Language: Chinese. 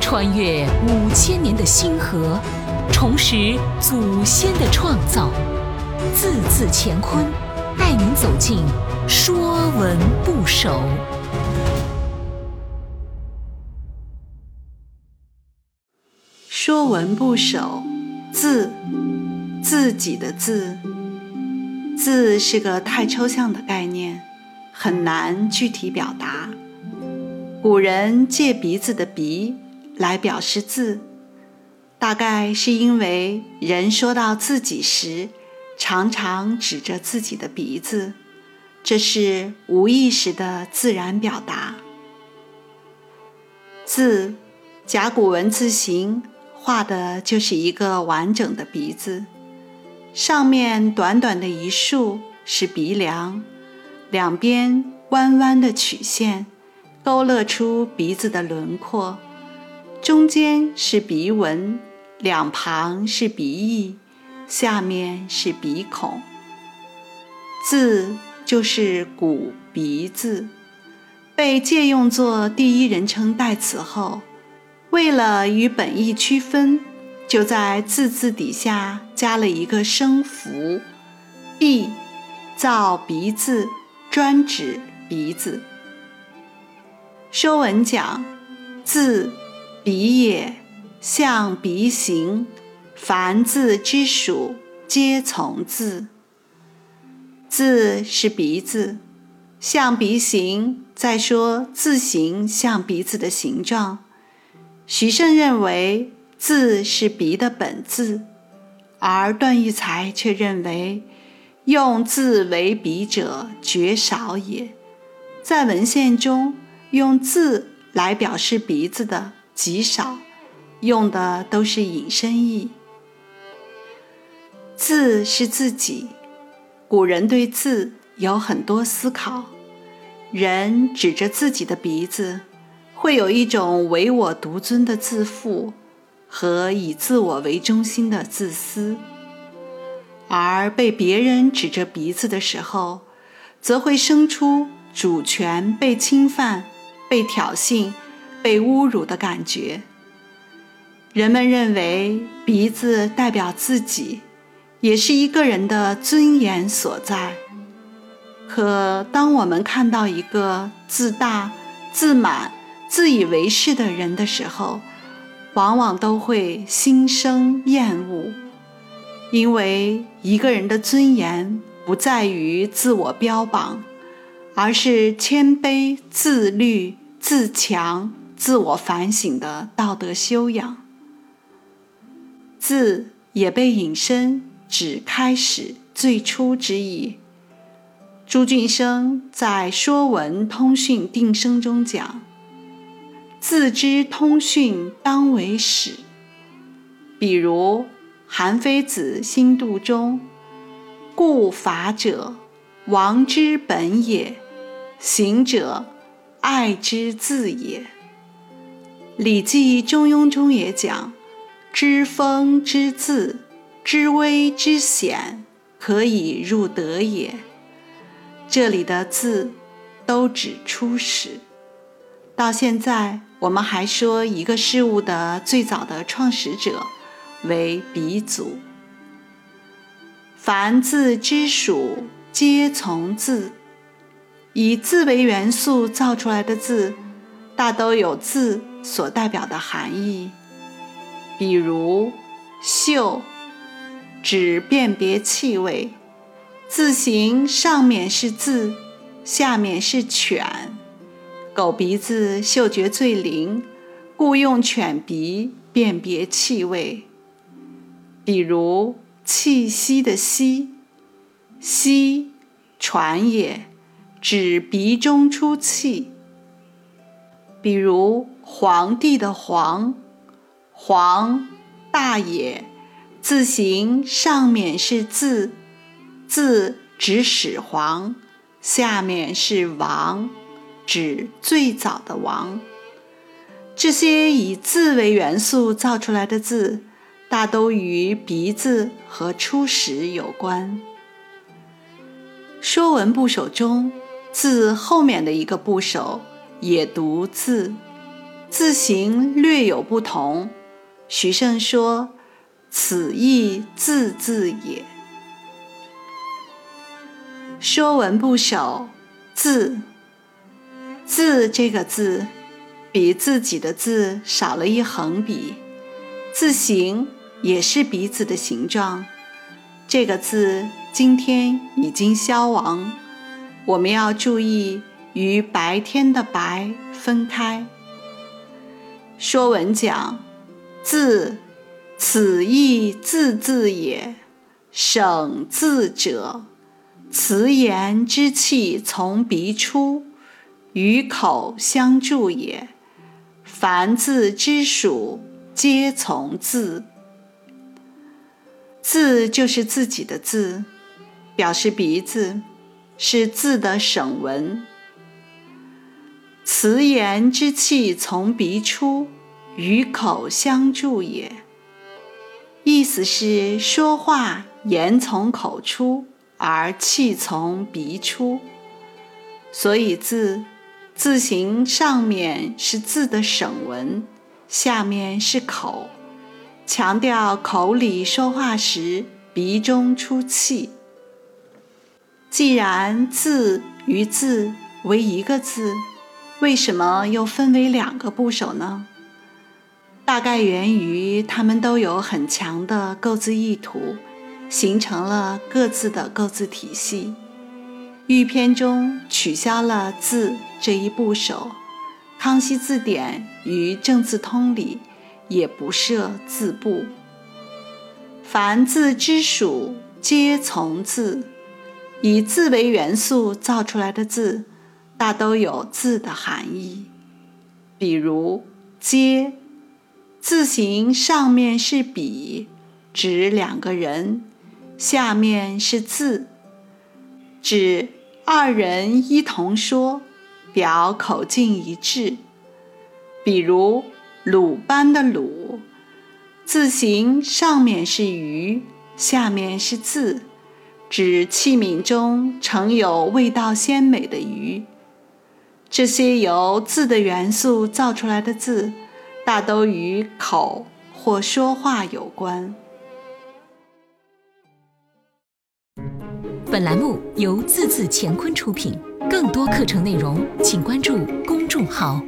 穿越五千年的星河，重拾祖先的创造，字字乾坤，带您走进《说文不首》。《说文不首》字，自己的字。字是个太抽象的概念，很难具体表达。古人借鼻子的“鼻”来表示字，大概是因为人说到自己时，常常指着自己的鼻子，这是无意识的自然表达。字，甲骨文字形画的就是一个完整的鼻子。上面短短的一竖是鼻梁，两边弯弯的曲线勾勒出鼻子的轮廓，中间是鼻纹，两旁是鼻翼，下面是鼻孔。字就是古鼻字，被借用作第一人称代词后，为了与本意区分。就在字字底下加了一个声符，鼻，造鼻字，专指鼻子。说文讲，字，鼻也，象鼻形，凡字之属，皆从字。字是鼻子，象鼻形，再说字形像鼻子的形状。徐慎认为。字是鼻的本字，而段玉裁却认为用字为鼻者绝少也。在文献中，用字来表示鼻子的极少，用的都是引申义。字是自己，古人对字有很多思考。人指着自己的鼻子，会有一种唯我独尊的自负。和以自我为中心的自私，而被别人指着鼻子的时候，则会生出主权被侵犯、被挑衅、被侮辱的感觉。人们认为鼻子代表自己，也是一个人的尊严所在。可当我们看到一个自大、自满、自以为是的人的时候，往往都会心生厌恶，因为一个人的尊严不在于自我标榜，而是谦卑、自律、自强、自我反省的道德修养。自也被引申指开始、最初之意。朱俊生在《说文通讯定声》中讲。自知通讯当为始。比如韩非子心度中，故法者，王之本也；行者，爱之字也。《礼记中庸》中也讲：知风之字，知微之险，可以入德也。这里的字，都指初始。到现在。我们还说一个事物的最早的创始者为鼻祖。凡字之属，皆从字。以字为元素造出来的字，大都有字所代表的含义。比如“嗅”，指辨别气味，字形上面是字，下面是犬。狗鼻子嗅觉最灵，故用犬鼻辨别气味。比如“气息”的“息”，“息”喘也，指鼻中出气。比如“皇帝”的“皇”，“皇”大也，字形上面是字，字指始皇，下面是王。指最早的王。这些以字为元素造出来的字，大都与鼻子和初始有关。《说文部首》中，字后面的一个部首也读字，字形略有不同。徐胜说：“此亦字字也。”《说文部首》字，字这个字，比自己的字少了一横笔，字形也是鼻子的形状。这个字今天已经消亡，我们要注意与白天的白分开。《说文》讲：“字，此亦字字也。省字者。”辞言之气从鼻出，与口相助也。凡字之属，皆从字。字就是自己的字，表示鼻子，是字的省文。辞言之气从鼻出，与口相助也。意思是说话言从口出。而气从鼻出，所以字字形上面是字的省文，下面是口，强调口里说话时鼻中出气。既然字与字为一个字，为什么又分为两个部首呢？大概源于它们都有很强的构字意图。形成了各自的构字体系。玉篇中取消了“字”这一部首，《康熙字典》与《正字通》里也不设字部。凡字之属，皆从字。以字为元素造出来的字，大都有字的含义。比如“皆”，字形上面是笔，指两个人。下面是字，指二人一同说，表口径一致。比如“鲁班”的“鲁”，字形上面是鱼，下面是字，指器皿中盛有味道鲜美的鱼。这些由字的元素造出来的字，大都与口或说话有关。本栏目由字字乾坤出品，更多课程内容请关注公众号。